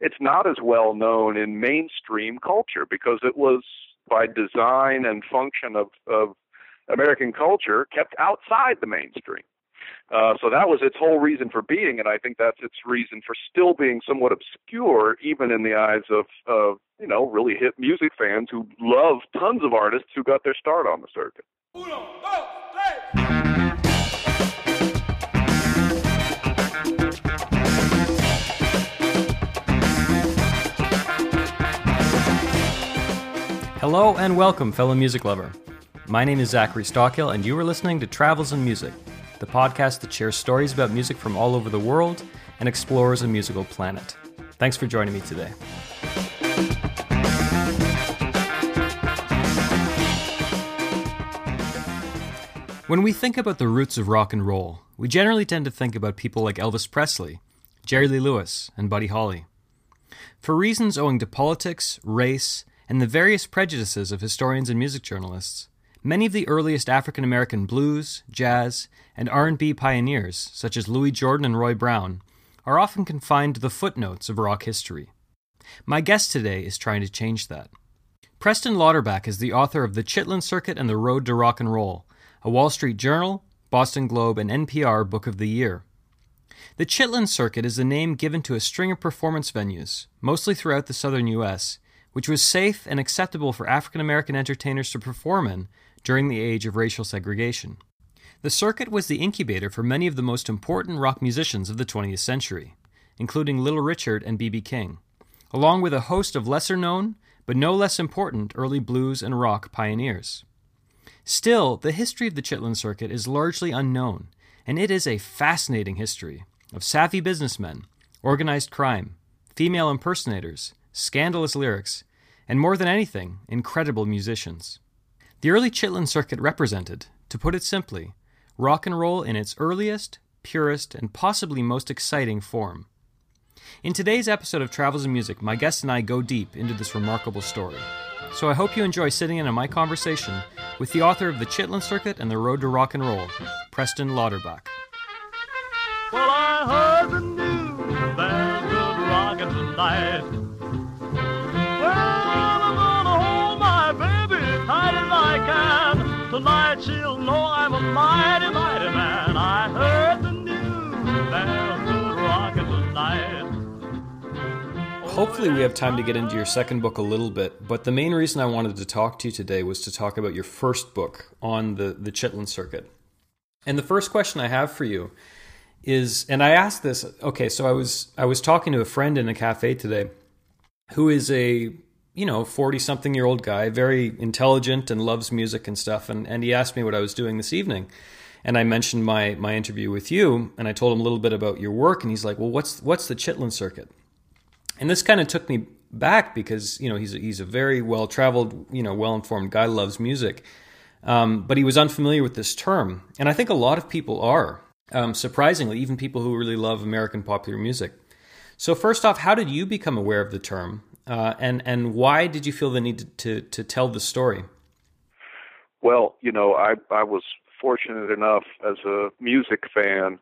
it's not as well known in mainstream culture because it was by design and function of, of American culture kept outside the mainstream. Uh, so that was its whole reason for being, and I think that's its reason for still being somewhat obscure, even in the eyes of, of you know really hip music fans who love tons of artists who got their start on the circuit. Uno, dos, Hello and welcome, fellow music lover. My name is Zachary Stockill, and you are listening to Travels in Music, the podcast that shares stories about music from all over the world and explores a musical planet. Thanks for joining me today. When we think about the roots of rock and roll, we generally tend to think about people like Elvis Presley, Jerry Lee Lewis, and Buddy Holly. For reasons owing to politics, race, and the various prejudices of historians and music journalists, many of the earliest African American blues, jazz, and R&B pioneers, such as Louis Jordan and Roy Brown, are often confined to the footnotes of rock history. My guest today is trying to change that. Preston Lauterbach is the author of The Chitlin Circuit and the Road to Rock and Roll, a Wall Street Journal, Boston Globe, and NPR Book of the Year. The Chitlin Circuit is the name given to a string of performance venues, mostly throughout the southern U.S., which was safe and acceptable for African American entertainers to perform in during the age of racial segregation. The circuit was the incubator for many of the most important rock musicians of the 20th century, including Little Richard and B.B. King, along with a host of lesser known, but no less important early blues and rock pioneers. Still, the history of the Chitlin Circuit is largely unknown, and it is a fascinating history of savvy businessmen, organized crime, female impersonators, scandalous lyrics, and more than anything, incredible musicians. The early Chitlin circuit represented, to put it simply, rock and roll in its earliest, purest, and possibly most exciting form. In today's episode of Travels in Music, my guest and I go deep into this remarkable story. So I hope you enjoy sitting in on my conversation with the author of The Chitlin Circuit and The Road to Rock and Roll, Preston Lauterbach. Well, I heard the news there's good rockin' tonight. Tonight she'll oh know I'm a mighty, mighty man. I heard the news, tonight. Hopefully, we have time to get into your second book a little bit, but the main reason I wanted to talk to you today was to talk about your first book on the, the Chitlin circuit. And the first question I have for you is, and I asked this, okay, so I was I was talking to a friend in a cafe today who is a you know, 40 something year old guy, very intelligent and loves music and stuff. And, and he asked me what I was doing this evening. And I mentioned my, my interview with you and I told him a little bit about your work. And he's like, well, what's, what's the Chitlin circuit? And this kind of took me back because, you know, he's a, he's a very well traveled, you know, well informed guy, loves music. Um, but he was unfamiliar with this term. And I think a lot of people are, um, surprisingly, even people who really love American popular music. So, first off, how did you become aware of the term? Uh, and and why did you feel the need to, to, to tell the story? Well, you know, I I was fortunate enough as a music fan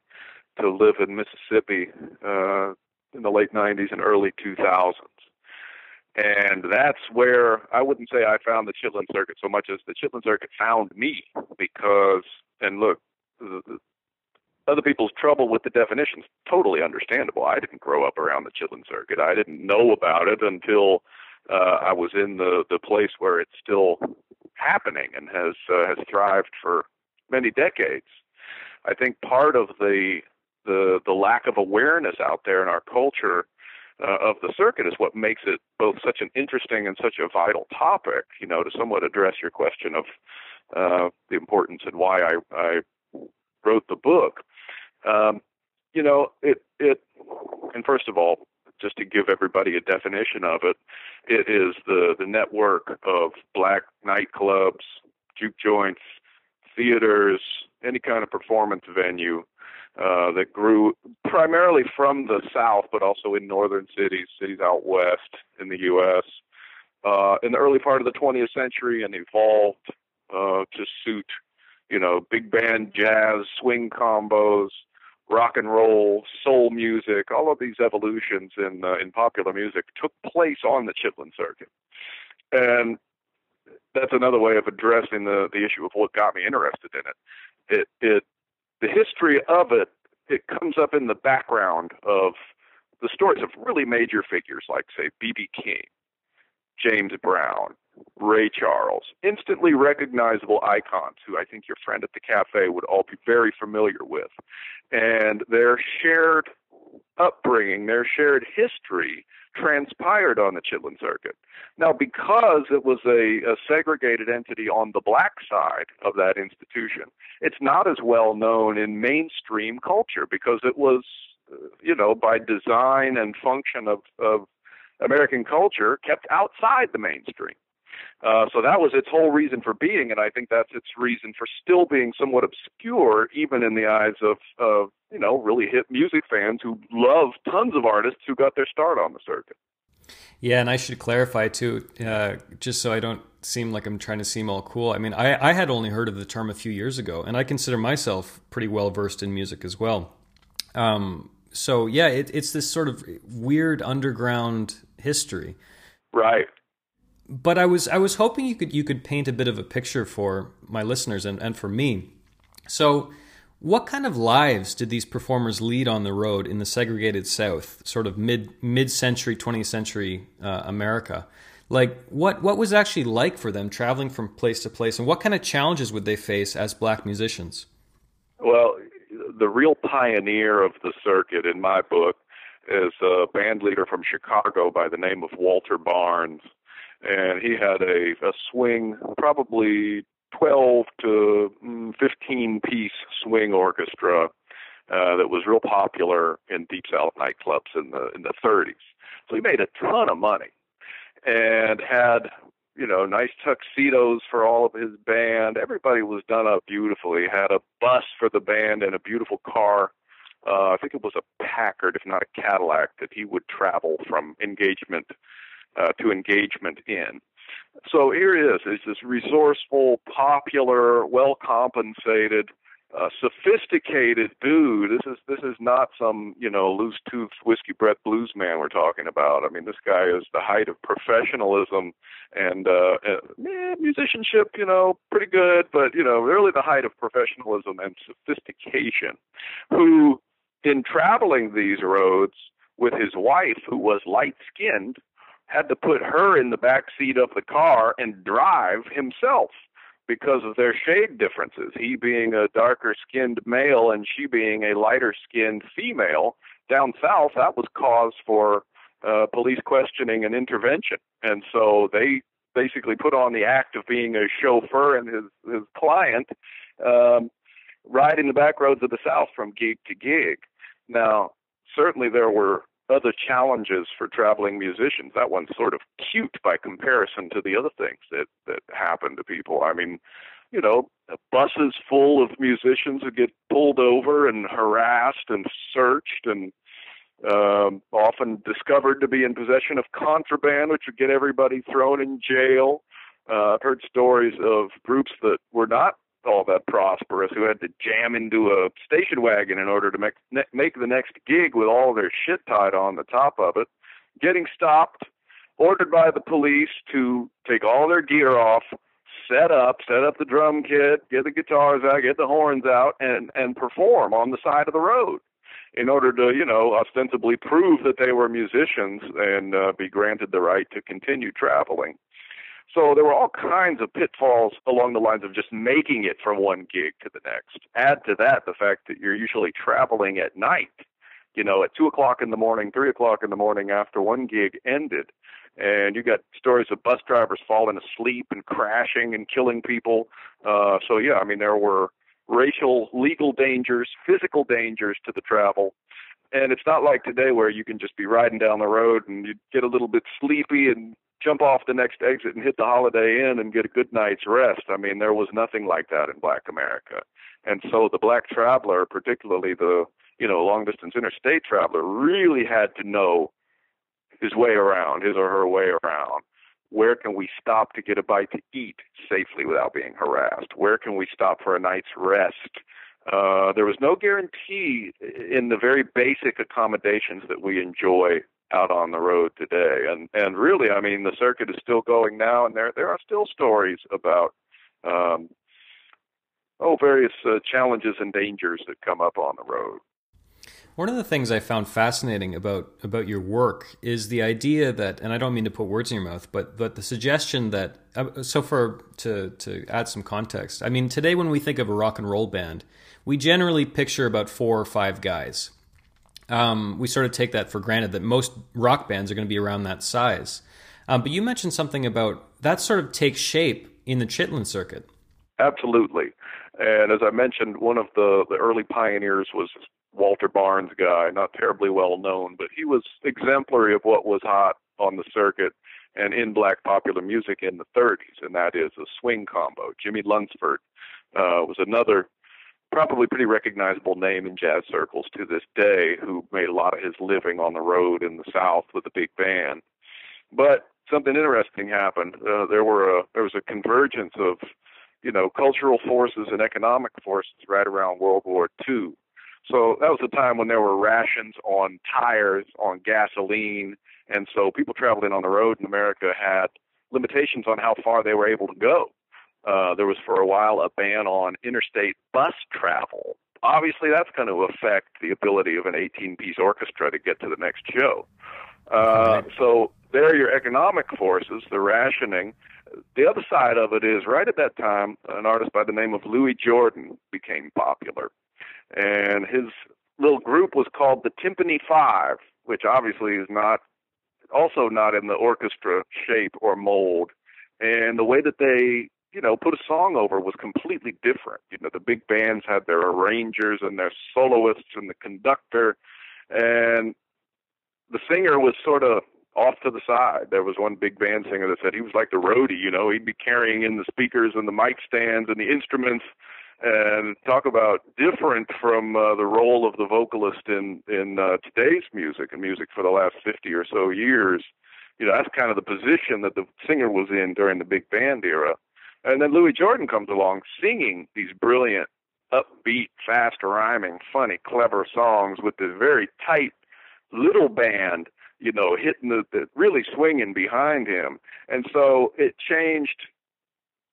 to live in Mississippi uh, in the late '90s and early 2000s, and that's where I wouldn't say I found the Chitlin Circuit so much as the Chitlin Circuit found me because, and look, the, other people's trouble with the definition is totally understandable. I didn't grow up around the Chitlin circuit. I didn't know about it until uh, I was in the the place where it's still happening and has uh, has thrived for many decades. I think part of the the the lack of awareness out there in our culture uh, of the circuit is what makes it both such an interesting and such a vital topic. You know, to somewhat address your question of uh, the importance and why I, I wrote the book. Um, you know, it it and first of all, just to give everybody a definition of it, it is the the network of black nightclubs, juke joints, theaters, any kind of performance venue uh, that grew primarily from the South, but also in northern cities, cities out west in the U.S. Uh, in the early part of the 20th century, and evolved uh, to suit, you know, big band jazz, swing combos, rock and roll, soul music, all of these evolutions in uh, in popular music took place on the Chitlin circuit, and that's another way of addressing the the issue of what got me interested in it. It it the history of it it comes up in the background of the stories of really major figures like say B.B. King, James Brown, Ray Charles, instantly recognizable icons who I think your friend at the cafe would all be very familiar with. And their shared upbringing, their shared history transpired on the Chitlin circuit. Now, because it was a, a, segregated entity on the black side of that institution, it's not as well known in mainstream culture because it was, you know, by design and function of, of American culture, kept outside the mainstream. Uh, so that was its whole reason for being, and I think that's its reason for still being somewhat obscure, even in the eyes of, of you know really hip music fans who love tons of artists who got their start on the circuit. Yeah, and I should clarify too, uh, just so I don't seem like I'm trying to seem all cool. I mean, I, I had only heard of the term a few years ago, and I consider myself pretty well versed in music as well. Um, so yeah, it, it's this sort of weird underground history. Right but I was I was hoping you could you could paint a bit of a picture for my listeners and, and for me. So, what kind of lives did these performers lead on the road in the segregated South, sort of mid mid century, 20th century uh, America? Like, what what was actually like for them traveling from place to place, and what kind of challenges would they face as black musicians? Well, the real pioneer of the circuit in my book is a band leader from Chicago by the name of Walter Barnes and he had a, a swing, probably 12 to mm, 15 piece swing orchestra uh, that was real popular in deep south nightclubs in the in the 30s. So he made a ton of money and had you know nice tuxedos for all of his band. Everybody was done up beautifully. Had a bus for the band and a beautiful car. Uh, I think it was a Packard, if not a Cadillac, that he would travel from engagement uh, to engagement in. So here it is. It's this resourceful, popular, well compensated, uh, sophisticated dude. This is this is not some you know loose toothed whiskey breath blues man we're talking about. I mean, this guy is the height of professionalism and uh, uh, eh, musicianship. You know, pretty good, but you know, really the height of professionalism and sophistication. Who, in traveling these roads with his wife, who was light skinned, had to put her in the back seat of the car and drive himself because of their shade differences. He being a darker skinned male and she being a lighter skinned female. Down south, that was cause for uh, police questioning and intervention. And so they basically put on the act of being a chauffeur and his, his client, um, riding the back roads of the South from gig to gig. Now, certainly there were other challenges for traveling musicians. That one's sort of cute by comparison to the other things that that happen to people. I mean, you know, buses full of musicians who get pulled over and harassed and searched and um, often discovered to be in possession of contraband, which would get everybody thrown in jail. Uh, I've heard stories of groups that were not all that prosperous who had to jam into a station wagon in order to make make the next gig with all their shit tied on the top of it, getting stopped, ordered by the police to take all their gear off, set up, set up the drum kit, get the guitars out, get the horns out, and and perform on the side of the road in order to, you know, ostensibly prove that they were musicians and uh, be granted the right to continue traveling. So there were all kinds of pitfalls along the lines of just making it from one gig to the next. Add to that the fact that you're usually traveling at night, you know, at two o'clock in the morning, three o'clock in the morning after one gig ended. And you got stories of bus drivers falling asleep and crashing and killing people. Uh, so yeah, I mean there were racial, legal dangers, physical dangers to the travel. And it's not like today where you can just be riding down the road and you get a little bit sleepy and jump off the next exit and hit the Holiday Inn and get a good night's rest. I mean, there was nothing like that in Black America. And so the black traveler, particularly the you know long distance interstate traveler, really had to know his way around, his or her way around. Where can we stop to get a bite to eat safely without being harassed? Where can we stop for a night's rest Uh, there was no guarantee in the very basic accommodations that we enjoy out on the road today. And and really, I mean, the circuit is still going now, and there there are still stories about um, oh various uh, challenges and dangers that come up on the road. One of the things I found fascinating about about your work is the idea that, and I don't mean to put words in your mouth, but but the suggestion that. Uh, so for to to add some context, I mean today when we think of a rock and roll band, we generally picture about four or five guys. Um, we sort of take that for granted that most rock bands are going to be around that size. Um, but you mentioned something about that sort of takes shape in the Chitlin circuit. Absolutely. And as I mentioned, one of the, the early pioneers was Walter Barnes guy, not terribly well known, but he was exemplary of what was hot on the circuit and in black popular music in the 30s, and that is a swing combo. Jimmie Lunceford uh, was another probably pretty recognizable name in jazz circles to this day who made a lot of his living on the road in the South with a big band. But something interesting happened. Uh, there were a, there was a convergence of you know cultural forces and economic forces right around World War II so that was a time when there were rations on tires, on gasoline, and so people traveling on the road in America had limitations on how far they were able to go. Uh, there was for a while a ban on interstate bus travel. Obviously, that's going to affect the ability of an 18 piece orchestra to get to the next show. Uh, so there are your economic forces, the rationing. The other side of it is right at that time, an artist by the name of Louis Jordan became popular and his little group was called the Tympany Five, which obviously is not also not in the orchestra shape or mold. And the way that they, you know, put a song over was completely different. You know, the big bands had their arrangers and their soloists and the conductor, and the singer was sort of off to the side. There was one big band singer that said he was like the roadie, you know, he'd be carrying in the speakers and the mic stands and the instruments and talk about different from uh, the role of the vocalist in in uh, today's music and music for the last 50 or so years. You know, that's kind of the position that the singer was in during the big band era. And then Louis Jordan comes along singing these brilliant, upbeat, fast rhyming, funny, clever songs with this very tight little band, you know, hitting the, the really swinging behind him. And so it changed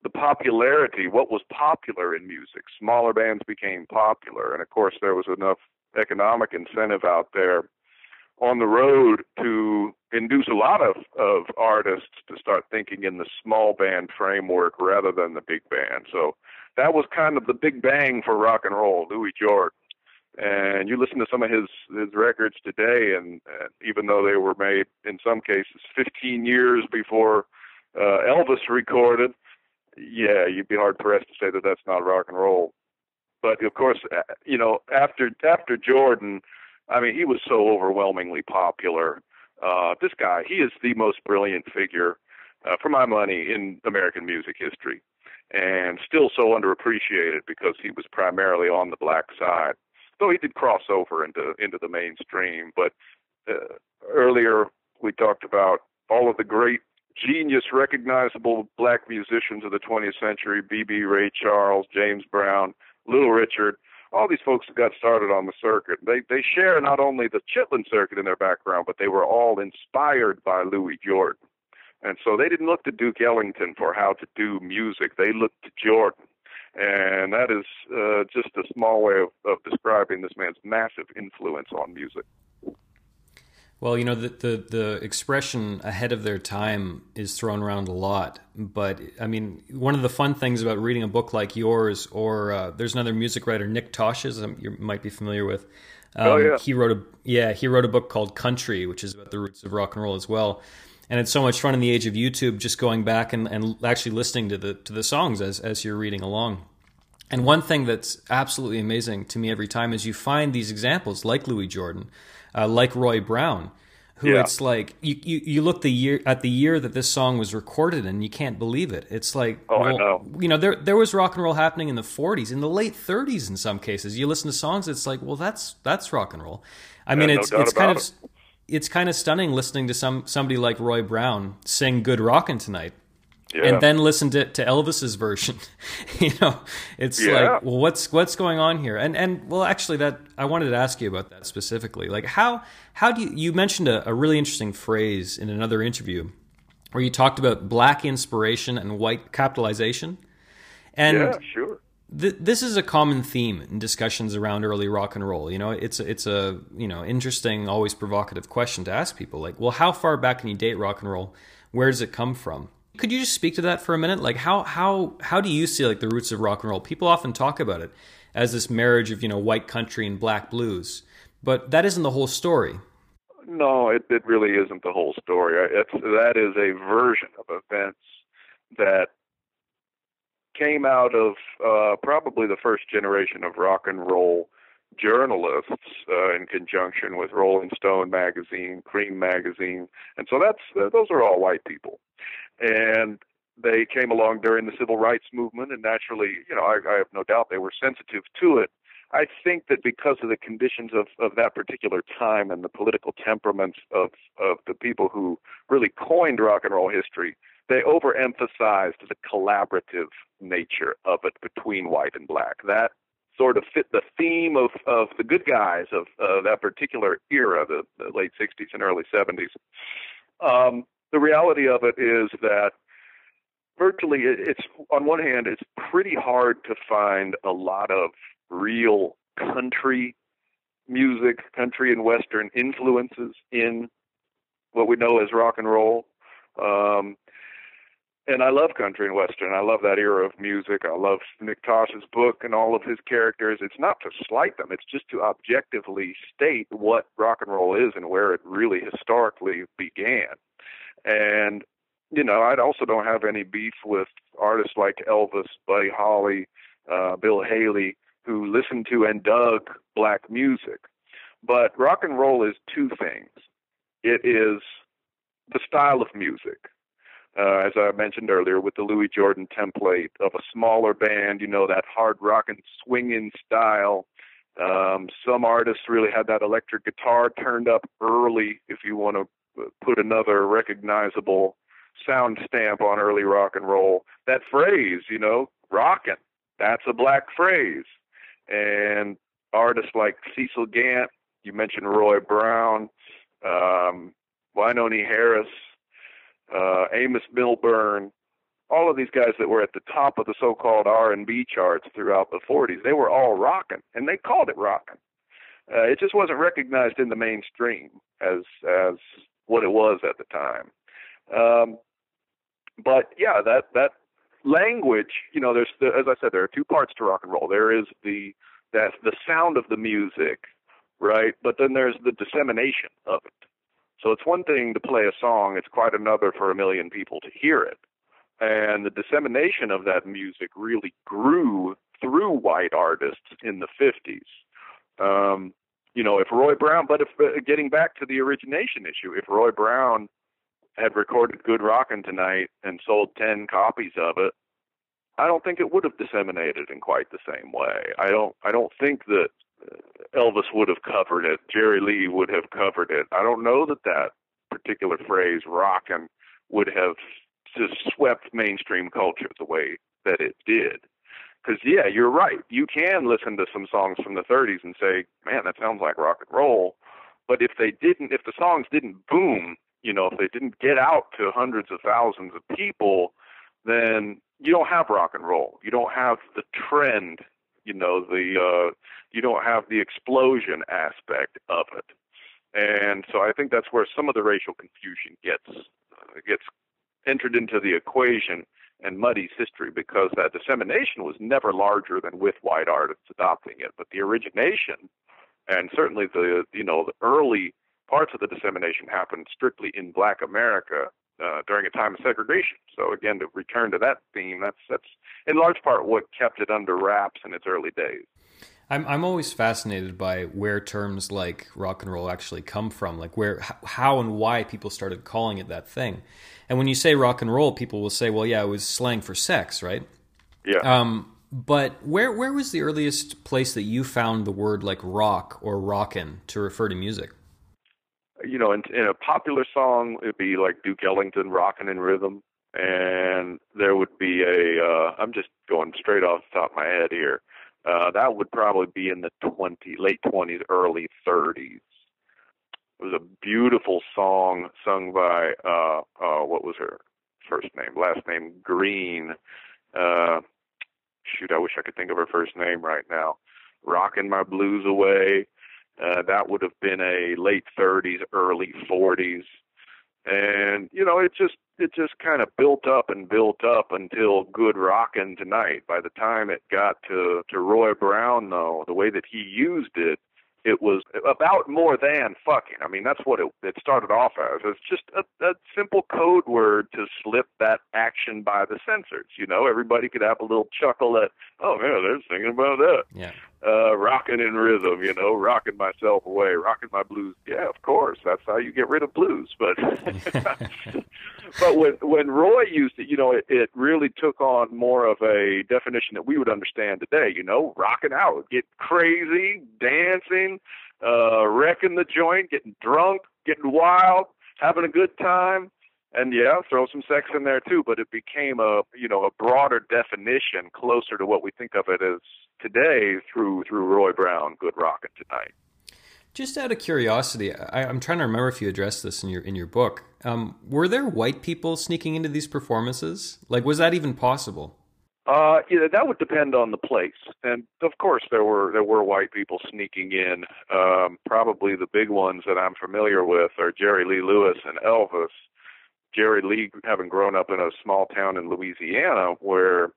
the popularity, what was popular in music. Smaller bands became popular, and of course, there was enough economic incentive out there on the road to induce a lot of, of artists to start thinking in the small band framework rather than the big band. So that was kind of the big bang for rock and roll, Louis Jordan. And you listen to some of his his records today, and, and even though they were made in some cases 15 years before uh, Elvis recorded, yeah, you'd be hard pressed to say that that's not rock and roll. But of course, uh, you know, after after Jordan, I mean, he was so overwhelmingly popular. Uh, this guy, he is the most brilliant figure, uh, for my money, in American music history, and still so underappreciated because he was primarily on the black side. Though he did cross over into into the mainstream, but uh, earlier we talked about all of the great genius, recognizable black musicians of the 20th century, B.B. Ray Charles, James Brown, Little Richard, all these folks got started on the circuit. They they share not only the Chitlin circuit in their background, but they were all inspired by Louis Jordan. And so they didn't look to Duke Ellington for how to do music. They looked to Jordan. And that is uh, just a small way of, of describing this man's massive influence on music. Well, you know, the, the, the expression ahead of their time is thrown around a lot. But I mean, one of the fun things about reading a book like yours, or uh, there's another music writer, Nick Tosches, um, you might be familiar with. Um, oh, yeah. He wrote a yeah, he wrote a book called Country, which is about the roots of rock and roll as well. And it's so much fun in the age of YouTube, just going back and, and actually listening to the to the songs as as you're reading along. And one thing that's absolutely amazing to me every time is you find these examples like Louis Jordan uh, like Roy Brown, who yeah. it's like you, you you look the year at the year that this song was recorded and you can't believe it. It's like oh, well, I know. You know, there there was rock and roll happening in the 40s, in the late 30s in some cases. You listen to songs, it's like, well, that's that's rock and roll. I mean, it's no it's kind it. of it's kind of stunning listening to some somebody like Roy Brown sing "Good Rockin' Tonight." Yeah. and then listen to, to Elvis's version. you know, it's Yeah. like, well, what's what's going on here? And and well, actually, that I wanted to ask you about that specifically. Like, how how do you you mentioned a, a really interesting phrase in another interview where you talked about black inspiration and white capitalization, and yeah, sure. th- this is a common theme in discussions around early rock and roll. You know, it's a, it's a you know interesting, always provocative question to ask people. Like, well, how far back can you date rock and roll? Where does it come from? Could you just speak to that for a minute? Like, how how how do you see like the roots of rock and roll? People often talk about it as this marriage of you know white country and black blues, but that isn't the whole story. No, it, it really isn't the whole story. It's, that is a version of events that came out of uh, probably the first generation of rock and roll journalists uh, in conjunction with Rolling Stone magazine, Creem magazine, and so that's uh, those are all white people, and they came along during the civil rights movement, and naturally, you know, I, I have no doubt they were sensitive to it. I think that because of the conditions of, of that particular time and the political temperaments of, of the people who really coined rock and roll history, they overemphasized the collaborative nature of it between white and black. That sort of fit the theme of, of the good guys of uh, that particular era, the, the late 60s and early 70s. Um, the reality of it is that virtually it's on one hand it's pretty hard to find a lot of real country music, country and western influences in what we know as rock and roll. Um, and I love country and western. I love that era of music. I love Nick Tosches' book and all of his characters. It's not to slight them. It's just to objectively state what rock and roll is and where it really historically began. And you know, I also don't have any beef with artists like Elvis, Buddy Holly, uh, Bill Haley, who listened to and dug black music. But rock and roll is two things. It is the style of music, uh, as I mentioned earlier, with the Louis Jordan template of a smaller band, you know, that hard rock and swinging style. Um, some artists really had that electric guitar turned up early, if you want to put another recognizable sound stamp on early rock and roll. That phrase, you know, rockin', that's a black phrase. And artists like Cecil Gant, you mentioned Roy Brown, um, Wynonie Harris, uh, Amos Milburn, all of these guys that were at the top of the so-called R&B charts throughout the 40s, they were all rockin', and they called it rockin'. Uh, it just wasn't recognized in the mainstream as as what it was at the time. Um, but yeah, that that language, you know, there's the, as I said, there are two parts to rock and roll. There is the that the sound of the music, right? But then there's the dissemination of it. So it's one thing to play a song; it's quite another for a million people to hear it. And the dissemination of that music really grew through white artists in the 50s. Um, you know, if Roy Brown, but if uh, getting back to the origination issue, if Roy Brown had recorded Good Rockin' Tonight and sold 10 copies of it, I don't think it would have disseminated in quite the same way. I don't I don't think that uh, Elvis would have covered it, Jerry Lee would have covered it. I don't know that that particular phrase rockin' would have just swept mainstream culture the way that it did. Because yeah, you're right. You can listen to some songs from the 30s and say, "Man, that sounds like rock and roll." But if they didn't, if the songs didn't boom, you know, if they didn't get out to hundreds of thousands of people, then you don't have rock and roll. You don't have the trend. You know, the uh, you don't have the explosion aspect of it. And so I think that's where some of the racial confusion gets uh, gets entered into the equation and muddies history because that dissemination was never larger than with white artists adopting it, but the origination and certainly the you know the early parts of the dissemination happened strictly in Black America uh, during a time of segregation. So again, to return to that theme, that's that's in large part what kept it under wraps in its early days. I'm I'm always fascinated by where terms like rock and roll actually come from, like where how and why people started calling it that thing. And when you say rock and roll, people will say, "Well, yeah, it was slang for sex, right?" Yeah. Um, but where where was the earliest place that you found the word like rock or rockin' to refer to music? You know, in, in a popular song, it'd be like Duke Ellington, "Rockin' in Rhythm." and there would be a. Uh, I'm just going straight off the top of my head here. Uh, that would probably be in the 20, late 20s, early 30s. It was a beautiful song sung by uh, uh, what was her first name, last name Green. Uh, shoot, I wish I could think of her first name right now. Rocking My Blues Away. Uh, that would have been a late 30s, early 40s, and you know, it just it just kind of built up and built up until Good Rockin' Tonight. By the time it got to to Roy Brown, though, the way that he used it, it was about more than fucking. I mean, that's what it, it started off as. It's just a, a simple code word to slip that action by the censors. You know, everybody could have a little chuckle at, oh man, they're thinking about that. Yeah. Uh, rocking in rhythm, you know, rocking myself away, rocking my blues. Yeah, of course, that's how you get rid of blues. But but when when Roy used it, you know, it, it really took on more of a definition that we would understand today. You know, rocking out, get crazy, dancing, uh, wrecking the joint, getting drunk, getting wild, having a good time, and yeah, throw some sex in there too. But it became a you know a broader definition, closer to what we think of it as today through through Roy Brown, Good Rockin' Tonight. Just out of curiosity, I, am trying to remember if you addressed this in your in your book. Um, were there white people sneaking into these performances? Like, was that even possible? Uh, yeah, that would depend on the place, and of course there were there were white people sneaking in. Um, probably the big ones that I'm familiar with are Jerry Lee Lewis and Elvis. Jerry Lee, having grown up in a small town in Louisiana where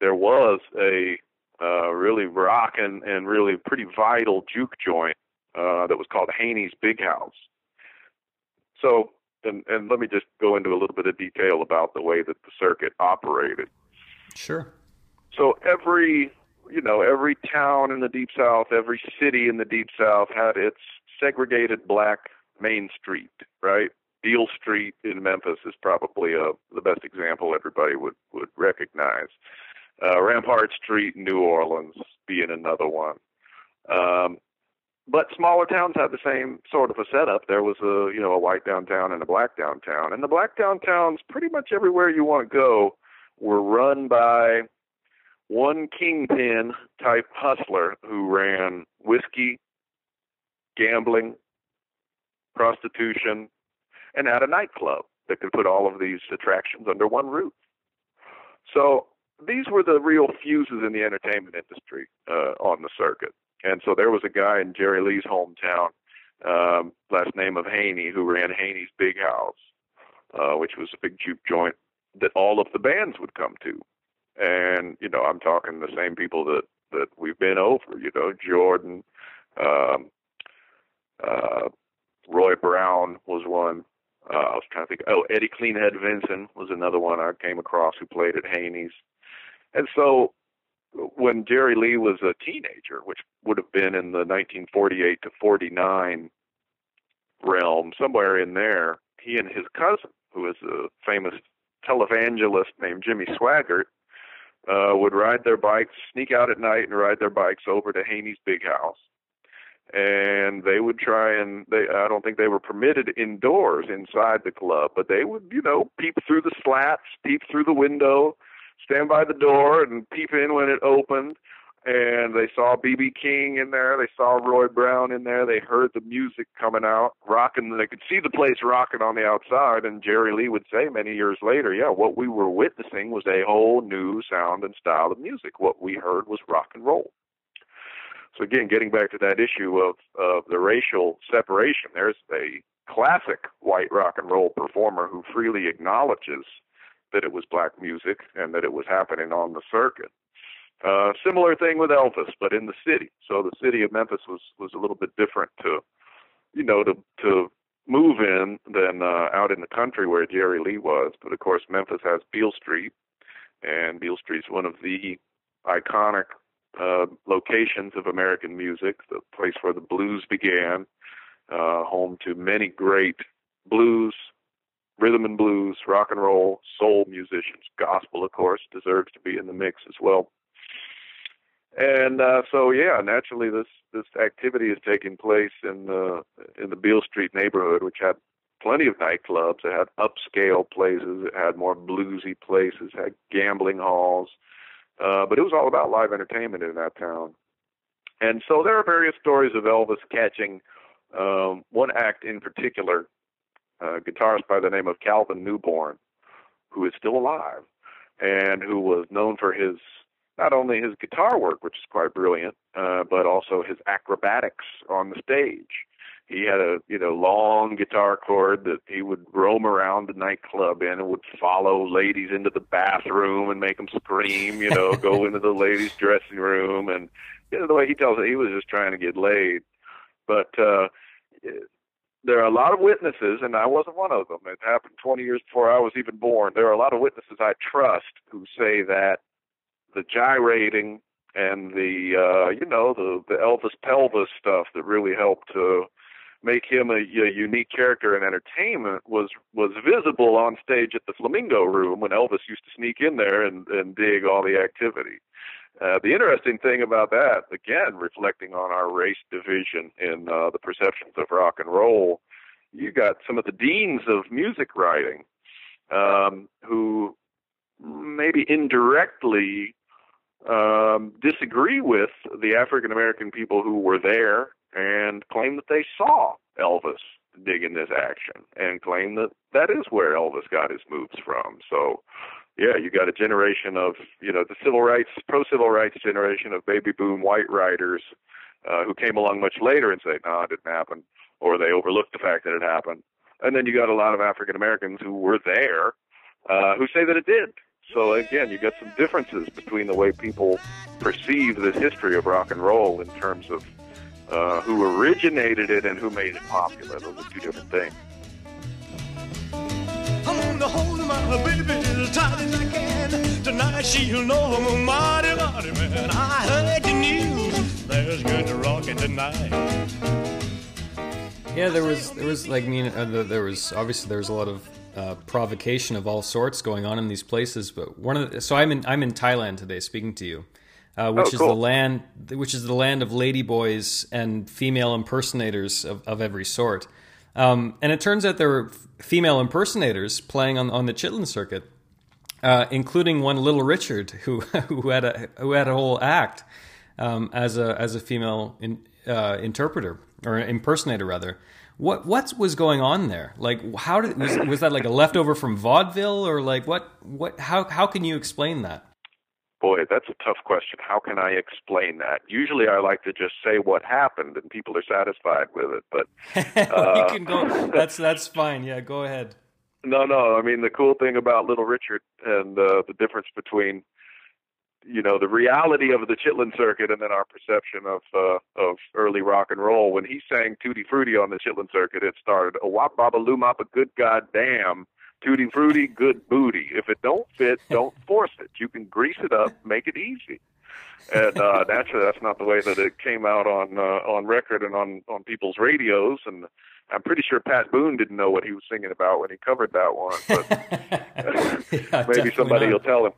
there was a uh, really rocking and really pretty vital juke joint uh, that was called Haney's Big House. So, and, and let me just go into a little bit of detail about the way that the circuit operated. Sure. So every, you know, every town in the Deep South, every city in the Deep South had its segregated black main street, right? Beale Street in Memphis is probably a, uh, the best example everybody would, would recognize. Uh, Rampart Street in New Orleans being another one. Um, but smaller towns had the same sort of a setup. There was a you know a white downtown and a black downtown, and the black downtowns pretty much everywhere you want to go were run by one kingpin type hustler who ran whiskey, gambling, prostitution, and had a nightclub that could put all of these attractions under one roof. So these were the real fuses in the entertainment industry uh, on the circuit. And so there was a guy in Jerry Lee's hometown, um, last name of Haney, who ran Haney's Big House, uh, which was a big juke joint that all of the bands would come to. And you know, I'm talking the same people that that we've been over. You know, Jordan, um, uh, Roy Brown was one. Uh, I was trying to think. Oh, Eddie Cleanhead Vinson was another one I came across who played at Haney's. And so when Jerry Lee was a teenager, which would have been in the 1948 to 49 realm, somewhere in there, he and his cousin, who is a famous televangelist named Jimmy Swaggart, uh, would ride their bikes, sneak out at night and ride their bikes over to Haney's big house. And they would try and they I don't think they were permitted indoors inside the club, but they would, you know, peep through the slats, peep through the window, stand by the door and peep in when it opened. And they saw BB King in there. They saw Roy Brown in there. They heard the music coming out, rocking. They could see the place rocking on the outside. And Jerry Lee would say many years later, yeah, what we were witnessing was a whole new sound and style of music. What we heard was rock and roll. So again, getting back to that issue of, of the racial separation, there's a classic white rock and roll performer who freely acknowledges that it was black music and that it was happening on the circuit. Uh, similar thing with Elvis, but in the city. So the city of Memphis was was a little bit different to, you know, to to move in than uh, out in the country where Jerry Lee was. But of course, Memphis has Beale Street, and Beale Street's one of the iconic uh, locations of American music, the place where the blues began, uh, home to many great blues rhythm and blues, rock and roll, soul musicians, gospel, of course, deserves to be in the mix as well. And uh, so, yeah, naturally, this this activity is taking place in the in the Beale Street neighborhood, which had plenty of nightclubs. It had upscale places. It had more bluesy places. It had gambling halls. Uh, but it was all about live entertainment in that town. And so there are various stories of Elvis catching um, one act in particular, a guitarist by the name of Calvin Newborn, who is still alive and who was known for his not only his guitar work, which is quite brilliant, uh, but also his acrobatics on the stage. He had a you know long guitar cord that he would roam around the nightclub in and would follow ladies into the bathroom and make them scream. You know, go into the ladies' dressing room and you know the way he tells it, he was just trying to get laid. But uh, there are a lot of witnesses, and I wasn't one of them. It happened 20 years before I was even born. There are a lot of witnesses I trust who say that the gyrating and the uh, you know the the Elvis pelvis stuff that really helped to make him a, a unique character in entertainment was was visible on stage at the Flamingo Room when Elvis used to sneak in there and and dig all the activity. Uh, the interesting thing about that, again, reflecting on our race division in uh, the perceptions of rock and roll, you got some of the deans of music writing um, who maybe indirectly um, disagree with the African American people who were there and claim that they saw Elvis digging this action and claim that that is where Elvis got his moves from. So yeah, you got a generation of you know the civil rights, pro civil rights generation of baby boom white writers uh, who came along much later and say, no, it didn't happen, or they overlooked the fact that it happened. And then you got a lot of African Americans who were there uh, who say that it did. So again, you got some differences between the way people perceive this history of rock and roll in terms of uh, who originated it and who made it popular. Those are two different things to hold my baby as tight as I can. Tonight she'll know I'm a mighty, mighty man. I heard the news. There's good rockin' tonight. Yeah, there was there was like I mean uh, there was obviously there was a lot of uh, provocation of all sorts going on in these places. But one of the, so I'm in I'm in Thailand today speaking to you, uh, which oh, cool. is the land which is the land of ladyboys and female impersonators of, of every sort. Um, and it turns out there were female impersonators playing on on the Chitlin circuit, uh, including one Little Richard who who had a who had a whole act um, as a as a female in, uh, interpreter or impersonator rather. What what was going on there? Like, how did was, was that like a leftover from vaudeville or like what what how how can you explain that? Boy, that's a tough question. How can I explain that? Usually, I like to just say what happened, and people are satisfied with it. But uh, you can go. That's that's fine. Yeah, go ahead. No, no. I mean, the cool thing about Little Richard and uh, the difference between, you know, the reality of the Chitlin Circuit and then our perception of uh, of early rock and roll. When he sang Tutti Frutti on the Chitlin Circuit, it started a wop baba loo a good goddamn tutti frutti, good booty. If it don't fit, don't force it. You can grease it up, make it easy. And uh, naturally, that's not the way that it came out on uh, on record and on on people's radios. And I'm pretty sure Pat Boone didn't know what he was singing about when he covered that one, but yeah, maybe somebody not. will tell him.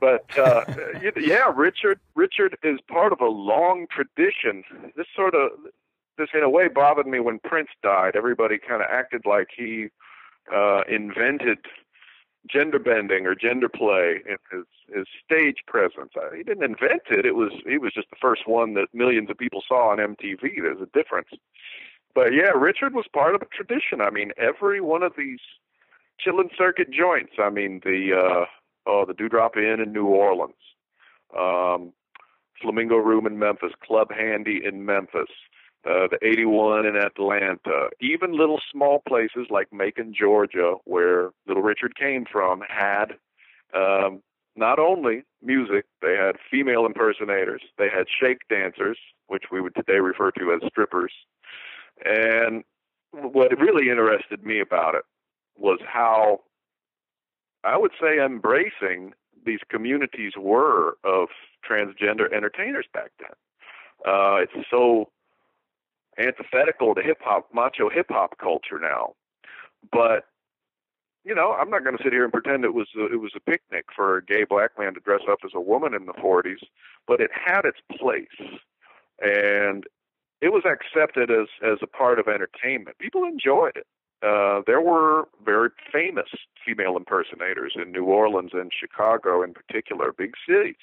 But uh, yeah, Richard Richard is part of a long tradition. This sort of this in a way bothered me when Prince died. Everybody kind of acted like he uh, invented gender bending or gender play in his his stage presence. Uh, he didn't invent it. It was he was just the first one that millions of people saw on MTV. There's a difference. But yeah, Richard was part of a tradition. I mean, every one of these Chitlin Circuit joints. I mean, the uh, oh, the Dewdrop Inn in New Orleans, um, Flamingo Room in Memphis, Club Handy in Memphis, uh, the 81 in Atlanta, even little small places like Macon, Georgia, where Little Richard came from, had um, not only music, they had female impersonators, they had shake dancers, which we would today refer to as strippers. And what really interested me about it was how I would say embracing these communities were of transgender entertainers back then. Uh, it's so antithetical to hip hop, macho hip hop culture now. But you know, I'm not going to sit here and pretend it was a, it was a picnic for a gay black man to dress up as a woman in the 40s, but it had its place, and it was accepted as as a part of entertainment. People enjoyed it. uh, there were very famous female impersonators in New Orleans and Chicago, in particular, big cities.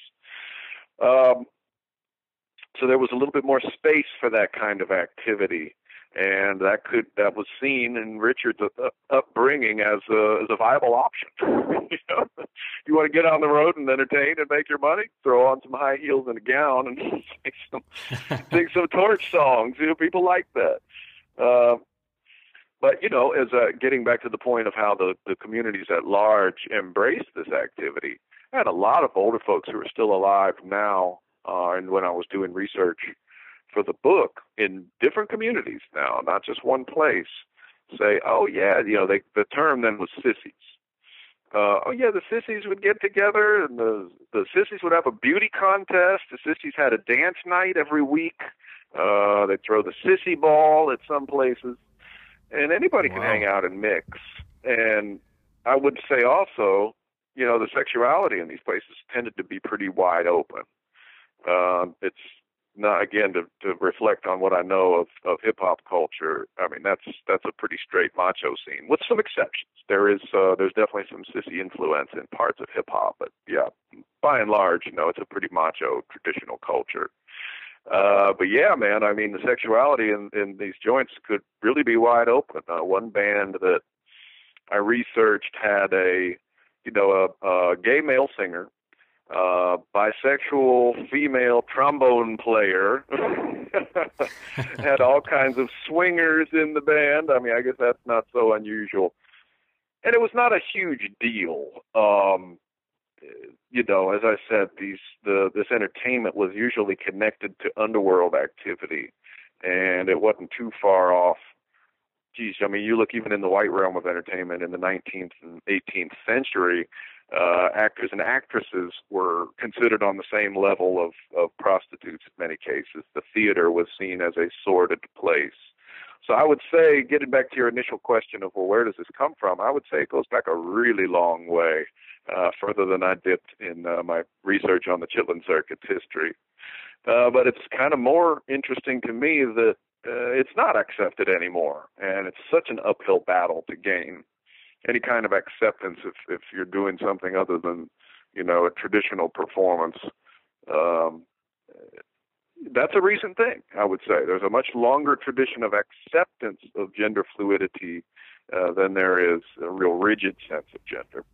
Um, so there was a little bit more space for that kind of activity, and that could that was seen in Richard's upbringing as a as a viable option. you know, you want to get on the road and entertain and make your money, throw on some high heels and a gown and sing some sing some torch songs. You know, people like that. Uh, but you know, as uh, getting back to the point of how the the communities at large embrace this activity, I had a lot of older folks who are still alive now, uh, and when I was doing research for the book in different communities now, not just one place, say, oh yeah, you know, they, the term then was sissies. Uh, oh yeah, the sissies would get together, and the the sissies would have a beauty contest. The sissies had a dance night every week. Uh, they'd throw the sissy ball at some places and anybody wow. can hang out and mix. And I would say also, you know, the sexuality in these places tended to be pretty wide open. Um, it's not again to, to reflect on what I know of, of hip hop culture. I mean, that's that's a pretty straight macho scene, with some exceptions. There is uh, there's definitely some sissy influence in parts of hip hop, but yeah, by and large, you know, it's a pretty macho traditional culture. Uh, but yeah, man, I mean, the sexuality in, in these joints could really be wide open. Uh, one band that I researched had a, you know, a, a gay male singer, uh, bisexual female trombone player, had all kinds of swingers in the band. I mean, I guess that's not so unusual. And it was not a huge deal. Um, you know, as I said, these the this entertainment was usually connected to underworld activity, and it wasn't too far off. Geez, I mean, you look even in the white realm of entertainment in the 19th and 18th century, uh, actors and actresses were considered on the same level of, of prostitutes in many cases. The theater was seen as a sordid place. So I would say, getting back to your initial question of, well, where does this come from? I would say it goes back a really long way uh, further than I dipped in uh, my research on the Chitlin Circuit's history. Uh, but it's kind of more interesting to me that uh, it's not accepted anymore, and it's such an uphill battle to gain any kind of acceptance if if you're doing something other than you know a traditional performance. Um, that's a recent thing, I would say. There's a much longer tradition of acceptance of gender fluidity uh, than there is a real rigid sense of gender.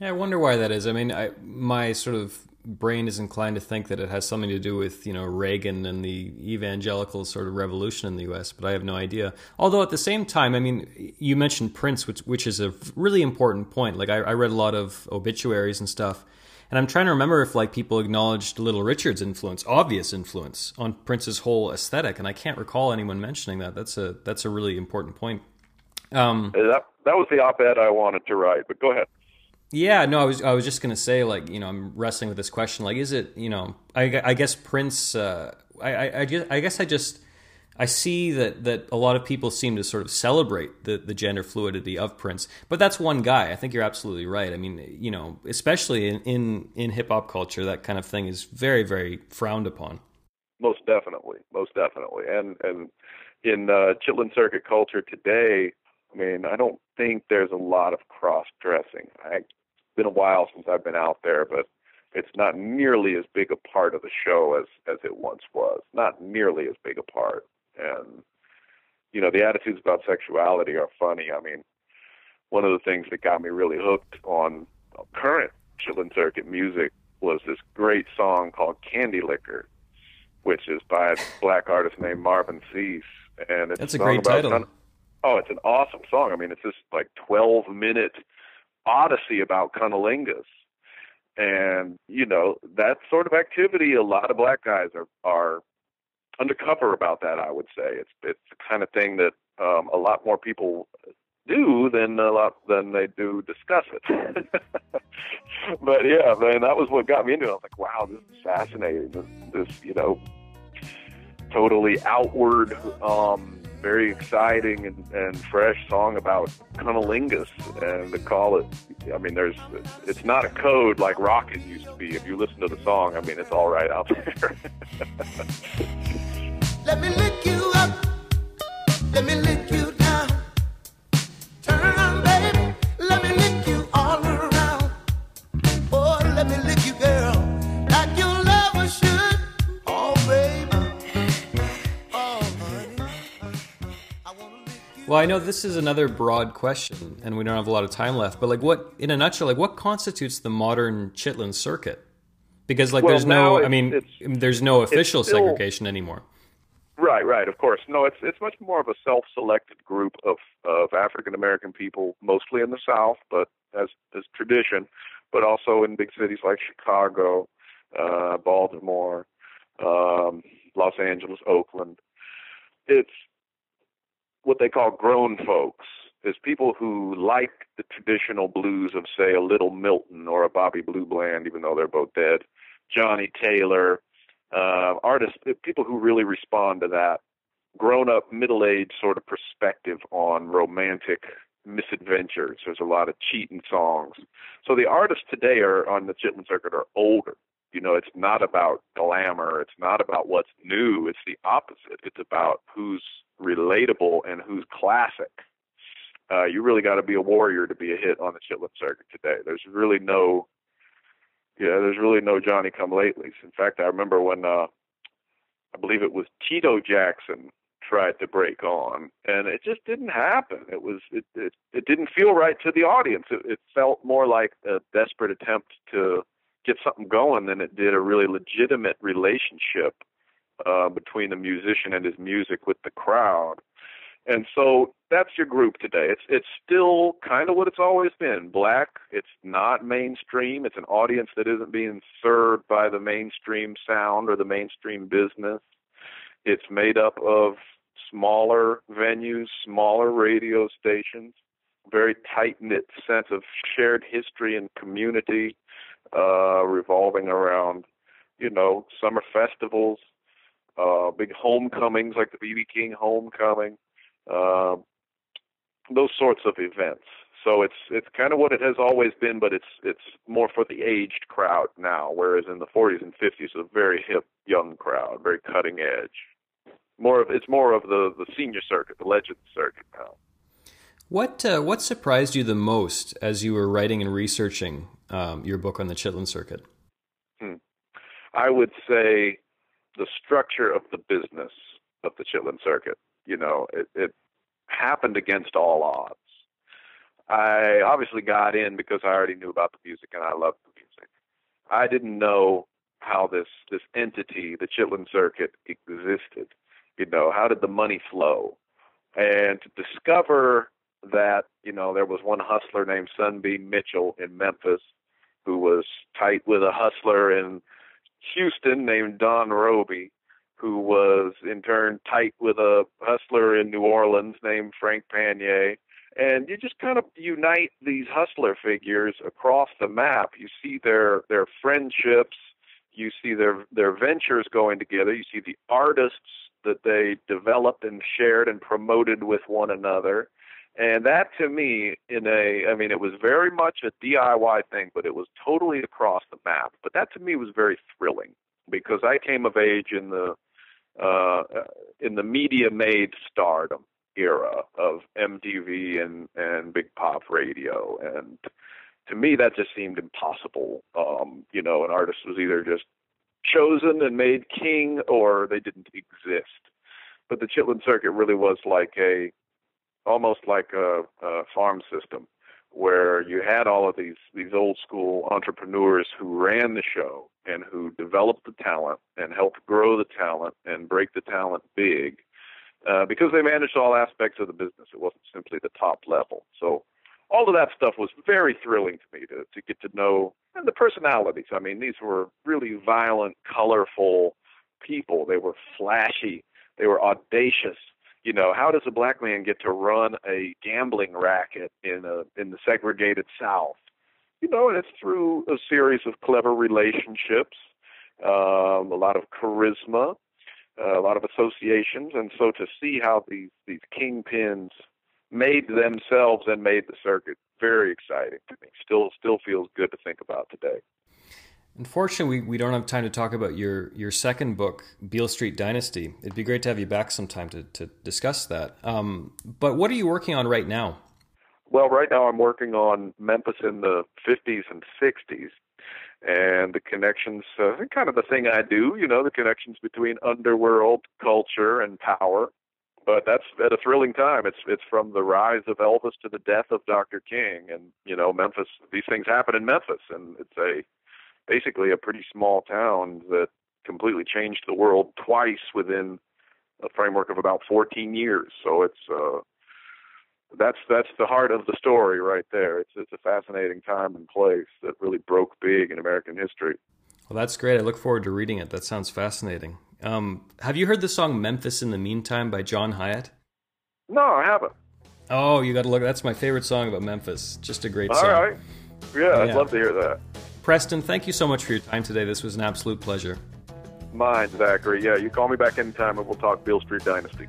Yeah, I wonder why that is. I mean, I, my sort of brain is inclined to think that it has something to do with you know Reagan and the evangelical sort of revolution in the U.S., but I have no idea. Although at the same time, I mean, you mentioned Prince, which which is a really important point. Like I, I read a lot of obituaries and stuff, and I'm trying to remember if like people acknowledged Little Richard's influence, obvious influence on Prince's whole aesthetic, and I can't recall anyone mentioning that. That's a that's a really important point. Um, that that was the op-ed I wanted to write, but go ahead. Yeah, no, I was I was just gonna say like you know I'm wrestling with this question like is it you know I, I guess Prince uh, I, I, I, guess I just I see that that a lot of people seem to sort of celebrate the the gender fluidity of Prince, but that's one guy. I think you're absolutely right. I mean, you know, especially in in, in hip hop culture, that kind of thing is very very frowned upon. Most definitely, most definitely, and and in uh, Chitlin Circuit culture today, I mean, I don't think there's a lot of cross dressing. I been a while since I've been out there, but it's not nearly as big a part of the show as as it once was. Not nearly as big a part. And you know, the attitudes about sexuality are funny. I mean, one of the things that got me really hooked on current Chitlin Circuit music was this great song called Candy Licker, which is by a black artist named Marvin Sease. And it's That's a, a great title. Kind of, oh, it's an awesome song. I mean, it's just like 12 minute odyssey about cunnilingus. And, you know, that sort of activity, a lot of black guys are, are undercover about that, I would say. It's, it's the kind of thing that um, a lot more people do than a lot than they do discuss it. but yeah, man, that was what got me into it. I was like, wow, this is fascinating. This, this you know, totally outward um, very exciting and, and fresh song about cunnilingus, and to call it, I mean, there's, it's not a code like Rockin' used to be. If you listen to the song, I mean, it's all right out there. Let me lick you up. Let me lick Well, I know this is another broad question, and we don't have a lot of time left. But like, what in a nutshell, like, what constitutes the modern Chitlin circuit? Because like, Well, there's no, I mean, it's- there's no official still- segregation anymore. Right, right, of course. No, it's it's much more of a self-selected group of of African American people, mostly in the South, but as as tradition, but also in big cities like Chicago, uh, Baltimore, um, Los Angeles, Oakland. It's what they call grown folks. Is people who like the traditional blues of, say, a Little Milton or a Bobby Blue Bland, even though they're both dead. Johnnie Taylor, uh, artists, people who really respond to that grown up, middle aged sort of perspective on romantic misadventures. There's a lot of cheating songs. So the artists today are on the Chitlin circuit are older. You know, it's not about glamour. It's not about what's new. It's the opposite. It's about who's relatable and who's classic. Uh, you really got to be a warrior to be a hit on the Chitlin circuit today. There's really no yeah, there's really no Johnny come latelys. In fact, I remember when uh I believe it was Tito Jackson tried to break on and it just didn't happen. It was it it, it didn't feel right to the audience. It, it felt more like a desperate attempt to get something going than it did a really legitimate relationship uh between the musician and his music with the crowd. And so that's your group today. It's it's still kind of what it's always been. Black. It's not mainstream. It's an audience that isn't being served by the mainstream sound or the mainstream business. It's made up of smaller venues, smaller radio stations, very tight knit sense of shared history and community, uh, revolving around, you know, summer festivals, uh, big homecomings like the BB King homecoming uh, those sorts of events. So it's it's kind of what it has always been, but it's it's more for the aged crowd now, whereas in the 40s and 50s, it's a very hip young crowd, very cutting edge. More of it's more of the the senior circuit, the legend circuit now. What uh, what surprised you the most as you were writing and researching um, your book on the Chitlin circuit? Hmm. I would say the structure of the business of the Chitlin circuit. You know, it, it happened against all odds. I obviously got in because I already knew about the music and I loved the music. I didn't know how this this entity, the Chitlin circuit, existed. You know, how did the money flow? And to discover that, you know, there was one hustler named Sunbeam Mitchell in Memphis who was tight with a hustler in Houston named Don Robey, who was in turn tight with a hustler in New Orleans named Frank Painia. And you just kind of unite these hustler figures across the map. You see their their friendships, you see their their ventures going together, you see the artists that they developed and shared and promoted with one another. And that to me, in a, I mean, it was very much a DIY thing, but it was totally across the map. But that to me was very thrilling because I came of age in the uh, in the media made stardom era of MTV and and Big Pop Radio, and to me that just seemed impossible. Um, you know, an artist was either just chosen and made king, or they didn't exist. But the Chitlin Circuit really was like a almost like a, a farm system where you had all of these these old school entrepreneurs who ran the show and who developed the talent and helped grow the talent and break the talent big uh, because they managed all aspects of the business. It wasn't simply the top level. So all of that stuff was very thrilling to me to to get to know and the personalities. I mean, these were really violent, colorful people. They were flashy. They were audacious you know, how does a black man get to run a gambling racket in a in the segregated South? You know, and it's through a series of clever relationships, um, a lot of charisma, uh, a lot of associations, and so to see how these these kingpins made themselves and made the circuit very exciting to me. Still, still feels good to think about today. Unfortunately, we, we don't have time to talk about your, your second book, Beale Street Dynasty. It'd be great to have you back sometime to, to discuss that. Um, but what are you working on right now? Well, right now I'm working on Memphis in the 50s and 60s and the connections, uh, kind of the thing I do, you know, the connections between underworld culture and power. but that's at a thrilling time. It's it's from the rise of Elvis to the death of Dr. King, and you know Memphis. These things happen in Memphis, and it's a basically a pretty small town that completely changed the world twice within a framework of about 14 years. So it's uh, that's that's the heart of the story right there. It's it's a fascinating time and place that really broke big in American history. Well, that's great. I look forward to reading it. That sounds fascinating. Um, have you heard the song "Memphis in the Meantime" by John Hiatt? No, I haven't. Oh, you got to look. That's my favorite song about Memphis. Just a great All song. All right. Yeah, I'd love to hear that. Preston, thank you so much for your time today. This was an absolute pleasure. Mine, Zachary. Yeah, you call me back anytime and we'll talk Beale Street Dynasty.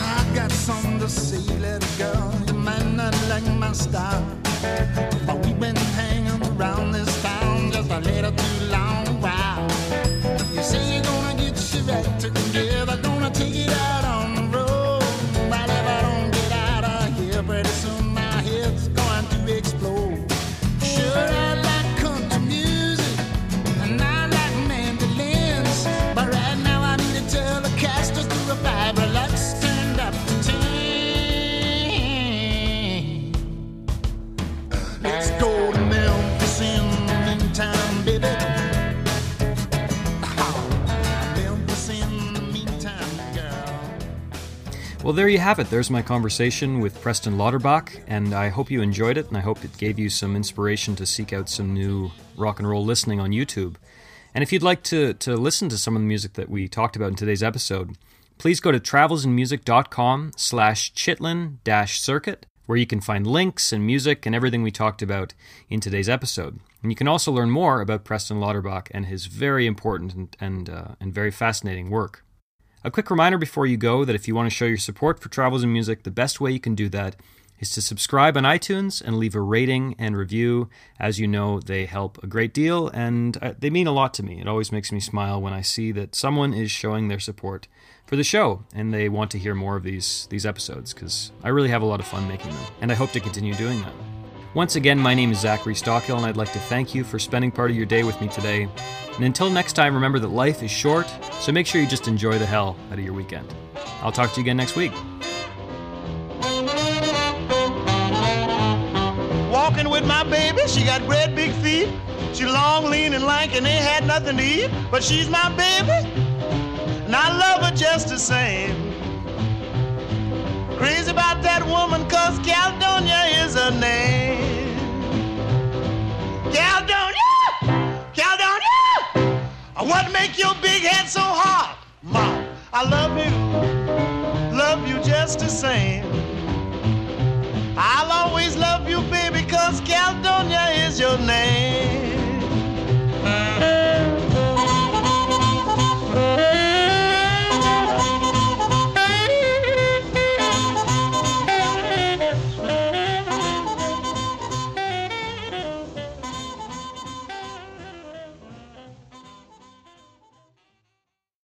I got something to say, little girl. You might not like my style. Well, there you have it. There's my conversation with Preston Lauterbach, and I hope you enjoyed it, and I hope it gave you some inspiration to seek out some new rock and roll listening on YouTube. And if you'd like to, to listen to some of the music that we talked about in today's episode, please go to travelsandmusic.com slash chitlin dash circuit, where you can find links and music and everything we talked about in today's episode. And you can also learn more about Preston Lauterbach and his very important and, and, uh, and very fascinating work. A quick reminder before you go that if you want to show your support for Travels and Music, the best way you can do that is to subscribe on iTunes and leave a rating and review. As you know, they help a great deal and uh, they mean a lot to me. It always makes me smile when I see that someone is showing their support for the show and they want to hear more of these these episodes because I really have a lot of fun making them and I hope to continue doing that. Once again, my name is Zachary Stockill, and I'd like to thank you for spending part of your day with me today. And until next time, remember that life is short, so make sure you just enjoy the hell out of your weekend. I'll talk to you again next week. Walking with my baby, she got great big feet. She long, lean, and lank, and ain't had nothing to eat. But she's my baby, and I love her just the same. Crazy about that woman, cause Caledonia is her name. Caledonia! Caledonia! Uh, what make your big head so hard? ma? I love you. Love you just the same. I'll always love you, baby, cause Caledonia is your name.